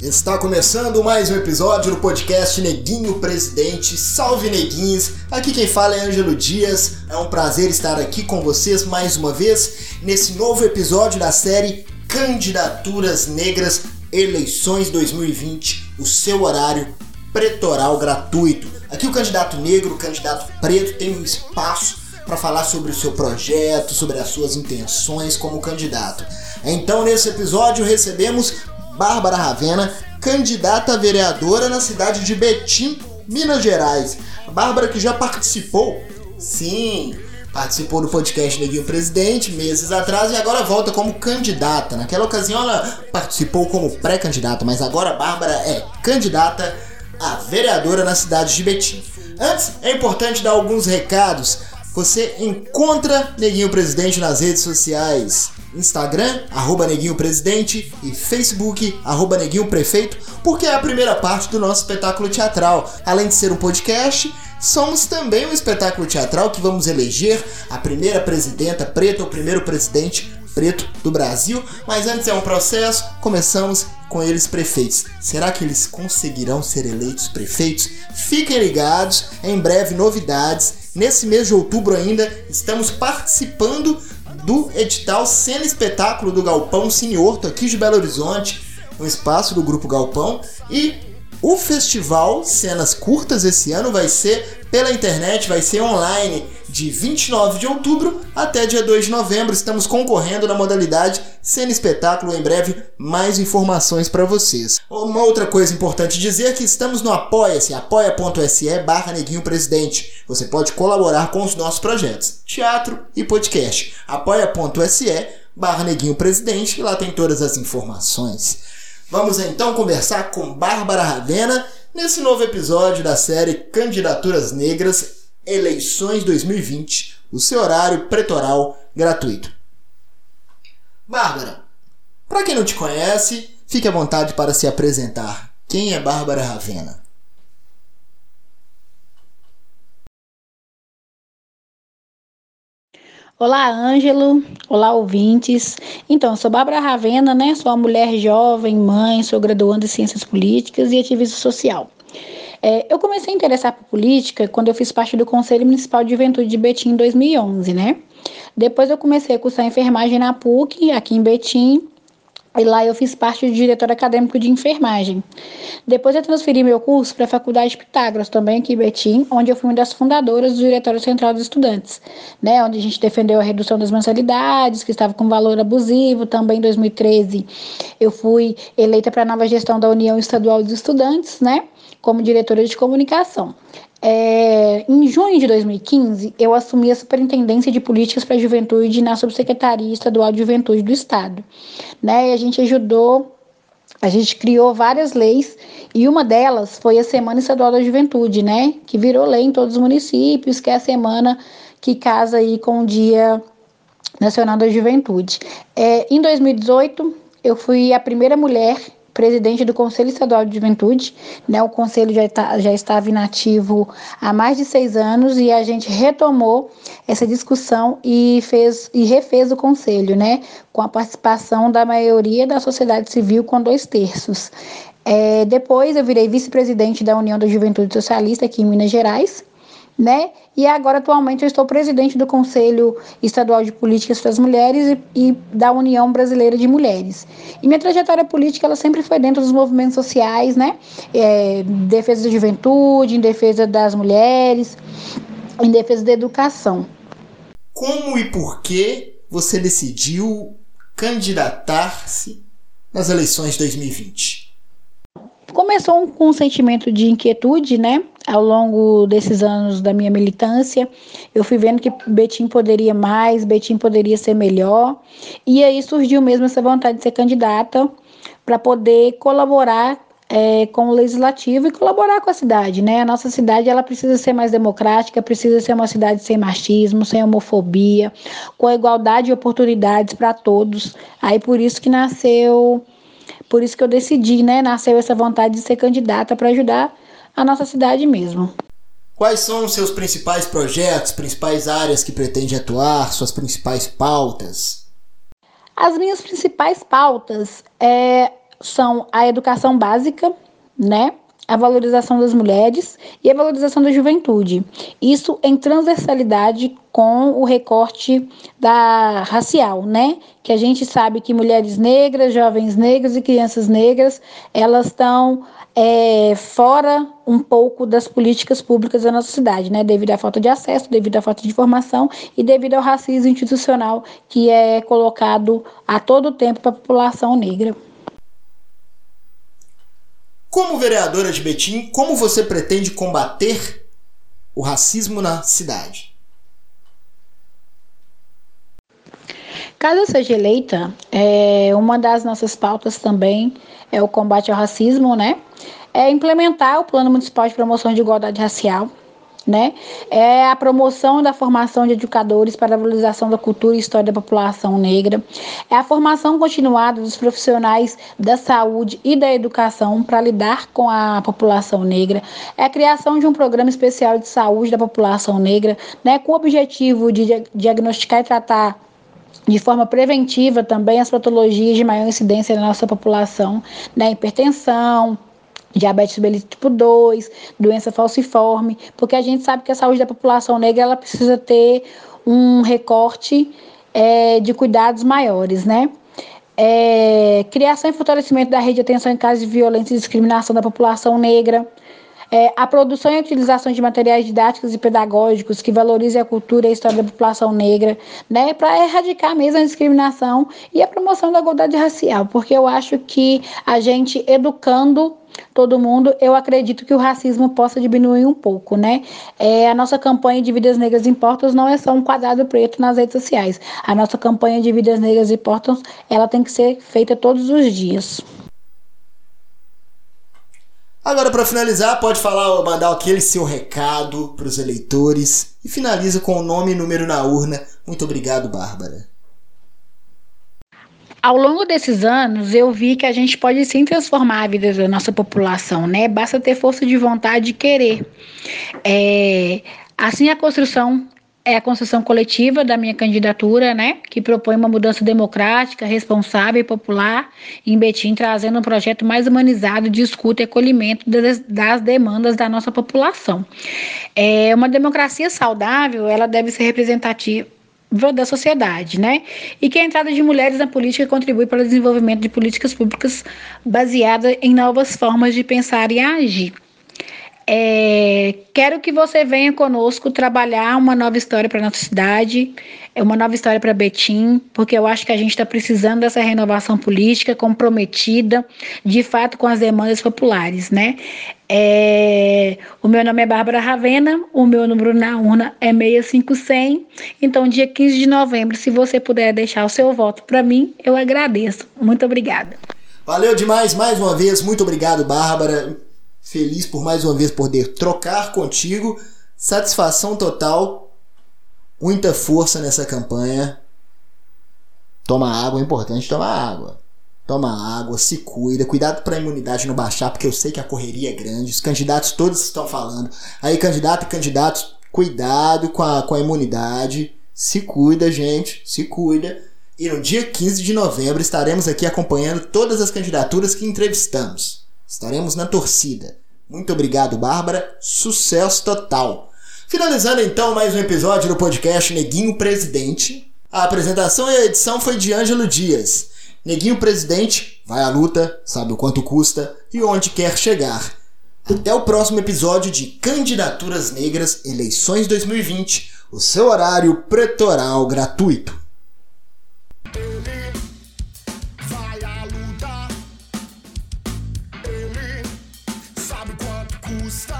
Está começando mais um episódio do podcast Neguinho Presidente. Salve Neguinhos! Aqui quem fala é Ângelo Dias. É um prazer estar aqui com vocês mais uma vez nesse novo episódio da série Candidaturas Negras Eleições 2020, o seu horário pretoral gratuito. Aqui o candidato negro, o candidato preto tem um espaço para falar sobre o seu projeto, sobre as suas intenções como candidato. Então, nesse episódio, recebemos Bárbara Ravena, candidata a vereadora na cidade de Betim, Minas Gerais. A Bárbara que já participou, sim, participou do podcast Neguinho Presidente meses atrás e agora volta como candidata. Naquela ocasião ela participou como pré-candidata, mas agora a Bárbara é candidata a vereadora na cidade de Betim. Antes, é importante dar alguns recados. Você encontra Neguinho Presidente nas redes sociais. Instagram, arroba Neguinho Presidente e Facebook, arroba Neguinho Prefeito, porque é a primeira parte do nosso espetáculo teatral. Além de ser um podcast, somos também um espetáculo teatral que vamos eleger a primeira presidenta preta, o primeiro presidente preto do Brasil. Mas antes é um processo, começamos com eles prefeitos. Será que eles conseguirão ser eleitos prefeitos? Fiquem ligados, em breve novidades. Nesse mês de outubro ainda estamos participando do edital Cena Espetáculo do Galpão Siniorto aqui de Belo Horizonte, um espaço do Grupo Galpão. E o festival Cenas Curtas esse ano vai ser pela internet, vai ser online de 29 de outubro até dia 2 de novembro. Estamos concorrendo na modalidade Cena Espetáculo. Em breve, mais informações para vocês. Uma outra coisa importante dizer é que estamos no Apoia-se, apoia.se barra Neguinho Presidente. Você pode colaborar com os nossos projetos, teatro e podcast. apoia.se barra Neguinho Presidente, lá tem todas as informações. Vamos então conversar com Bárbara Ravena nesse novo episódio da série Candidaturas Negras Eleições 2020, o seu horário pretoral gratuito. Bárbara, para quem não te conhece, fique à vontade para se apresentar. Quem é Bárbara Ravena? Olá, Ângelo. Olá, ouvintes. Então, sou Bárbara Ravena, né? Sou uma mulher jovem, mãe, sou graduanda em Ciências Políticas e Ativismo Social. É, eu comecei a interessar por política quando eu fiz parte do Conselho Municipal de Juventude de Betim em 2011, né? Depois eu comecei a cursar enfermagem na PUC, aqui em Betim, e lá eu fiz parte do diretor acadêmico de enfermagem. Depois eu transferi meu curso para a Faculdade Pitágoras, também aqui em Betim, onde eu fui uma das fundadoras do Diretório Central dos Estudantes, né, onde a gente defendeu a redução das mensalidades, que estava com valor abusivo. Também em 2013 eu fui eleita para a nova gestão da União Estadual dos Estudantes, né, como diretora de comunicação. É, em junho de 2015, eu assumi a Superintendência de Políticas para a Juventude na Subsecretaria Estadual de Juventude do Estado. Né? E a gente ajudou, a gente criou várias leis e uma delas foi a Semana Estadual da Juventude, né? que virou lei em todos os municípios, que é a semana que casa aí com o Dia Nacional da Juventude. É, em 2018, eu fui a primeira mulher presidente do Conselho Estadual de Juventude. Né? O conselho já, tá, já estava inativo há mais de seis anos e a gente retomou essa discussão e fez e refez o conselho, né? Com a participação da maioria da sociedade civil, com dois terços. É, depois eu virei vice-presidente da União da Juventude Socialista aqui em Minas Gerais né? E agora, atualmente, eu estou presidente do Conselho Estadual de Políticas para as Mulheres e, e, da União Brasileira de Mulheres. E minha trajetória política, ela sempre foi dentro dos movimentos sociais, né? É, defesa da juventude, em defesa das mulheres, em defesa da educação. Como e por que você decidiu candidatar-se nas eleições de 2020? Começou com um sentimento de inquietude, né? Ao longo desses anos da minha militância, eu fui vendo que Betim poderia mais, Betim poderia ser melhor. E aí surgiu mesmo essa vontade de ser candidata para poder colaborar é, com o legislativo e colaborar com a cidade, né? A nossa cidade ela precisa ser mais democrática, precisa ser uma cidade sem machismo, sem homofobia, com igualdade de oportunidades para todos. Aí por isso que nasceu por isso que eu decidi, né? Nasceu essa vontade de ser candidata para ajudar a nossa cidade mesmo. Quais são os seus principais projetos, principais áreas que pretende atuar, suas principais pautas? As minhas principais pautas é são a educação básica, né? a valorização das mulheres e a valorização da juventude. Isso em transversalidade com o recorte da racial, né? Que a gente sabe que mulheres negras, jovens negros e crianças negras, elas estão é, fora um pouco das políticas públicas da nossa cidade, né? Devido à falta de acesso, devido à falta de informação e devido ao racismo institucional que é colocado a todo tempo para a população negra. Como vereadora de Betim, como você pretende combater o racismo na cidade? Caso eu seja eleita, é, uma das nossas pautas também é o combate ao racismo, né? É implementar o Plano Municipal de Promoção de Igualdade Racial, né? É a promoção da formação de educadores para a valorização da cultura e história da população negra. É a formação continuada dos profissionais da saúde e da educação para lidar com a população negra. É a criação de um programa especial de saúde da população negra, né, com o objetivo de diagnosticar e tratar de forma preventiva também as patologias de maior incidência na nossa população, né, hipertensão, diabetes tipo 2, doença falciforme, porque a gente sabe que a saúde da população negra ela precisa ter um recorte é, de cuidados maiores, né? É, criação e fortalecimento da rede de atenção em casos de violência e discriminação da população negra, é, a produção e utilização de materiais didáticos e pedagógicos que valorizem a cultura e a história da população negra, né, para erradicar mesmo a discriminação e a promoção da igualdade racial, porque eu acho que a gente educando todo mundo, eu acredito que o racismo possa diminuir um pouco, né? É, a nossa campanha de Vidas Negras Importam não é só um quadrado preto nas redes sociais. A nossa campanha de Vidas Negras Importam, ela tem que ser feita todos os dias. Agora, para finalizar, pode falar, mandar aquele seu recado para os eleitores e finaliza com o nome e número na urna. Muito obrigado, Bárbara. Ao longo desses anos, eu vi que a gente pode sim transformar a vida da nossa população, né? Basta ter força de vontade e querer. É, assim, a construção é a construção coletiva da minha candidatura, né, que propõe uma mudança democrática, responsável e popular em Betim, trazendo um projeto mais humanizado de escuta e acolhimento das, das demandas da nossa população. É, uma democracia saudável, ela deve ser representativa da sociedade, né? E que a entrada de mulheres na política contribui para o desenvolvimento de políticas públicas baseadas em novas formas de pensar e agir. É, quero que você venha conosco trabalhar uma nova história para nossa cidade, é uma nova história para Betim, porque eu acho que a gente está precisando dessa renovação política comprometida, de fato, com as demandas populares, né? É, o meu nome é Bárbara Ravena, o meu número na urna é 65100. Então, dia 15 de novembro, se você puder deixar o seu voto para mim, eu agradeço. Muito obrigada. Valeu demais, mais uma vez. Muito obrigado, Bárbara. Feliz por mais uma vez poder trocar contigo. Satisfação total. Muita força nessa campanha. Toma água, é importante tomar água. Toma água, se cuida, cuidado para a imunidade não baixar, porque eu sei que a correria é grande. Os candidatos todos estão falando. Aí, candidato e candidatos, cuidado com a, com a imunidade. Se cuida, gente, se cuida. E no dia 15 de novembro estaremos aqui acompanhando todas as candidaturas que entrevistamos. Estaremos na torcida. Muito obrigado, Bárbara. Sucesso total. Finalizando então mais um episódio do podcast Neguinho Presidente. A apresentação e a edição foi de Ângelo Dias. Neguinho Presidente vai à luta, sabe o quanto custa e onde quer chegar. Até o próximo episódio de Candidaturas Negras Eleições 2020, o seu horário pretoral gratuito. Stop.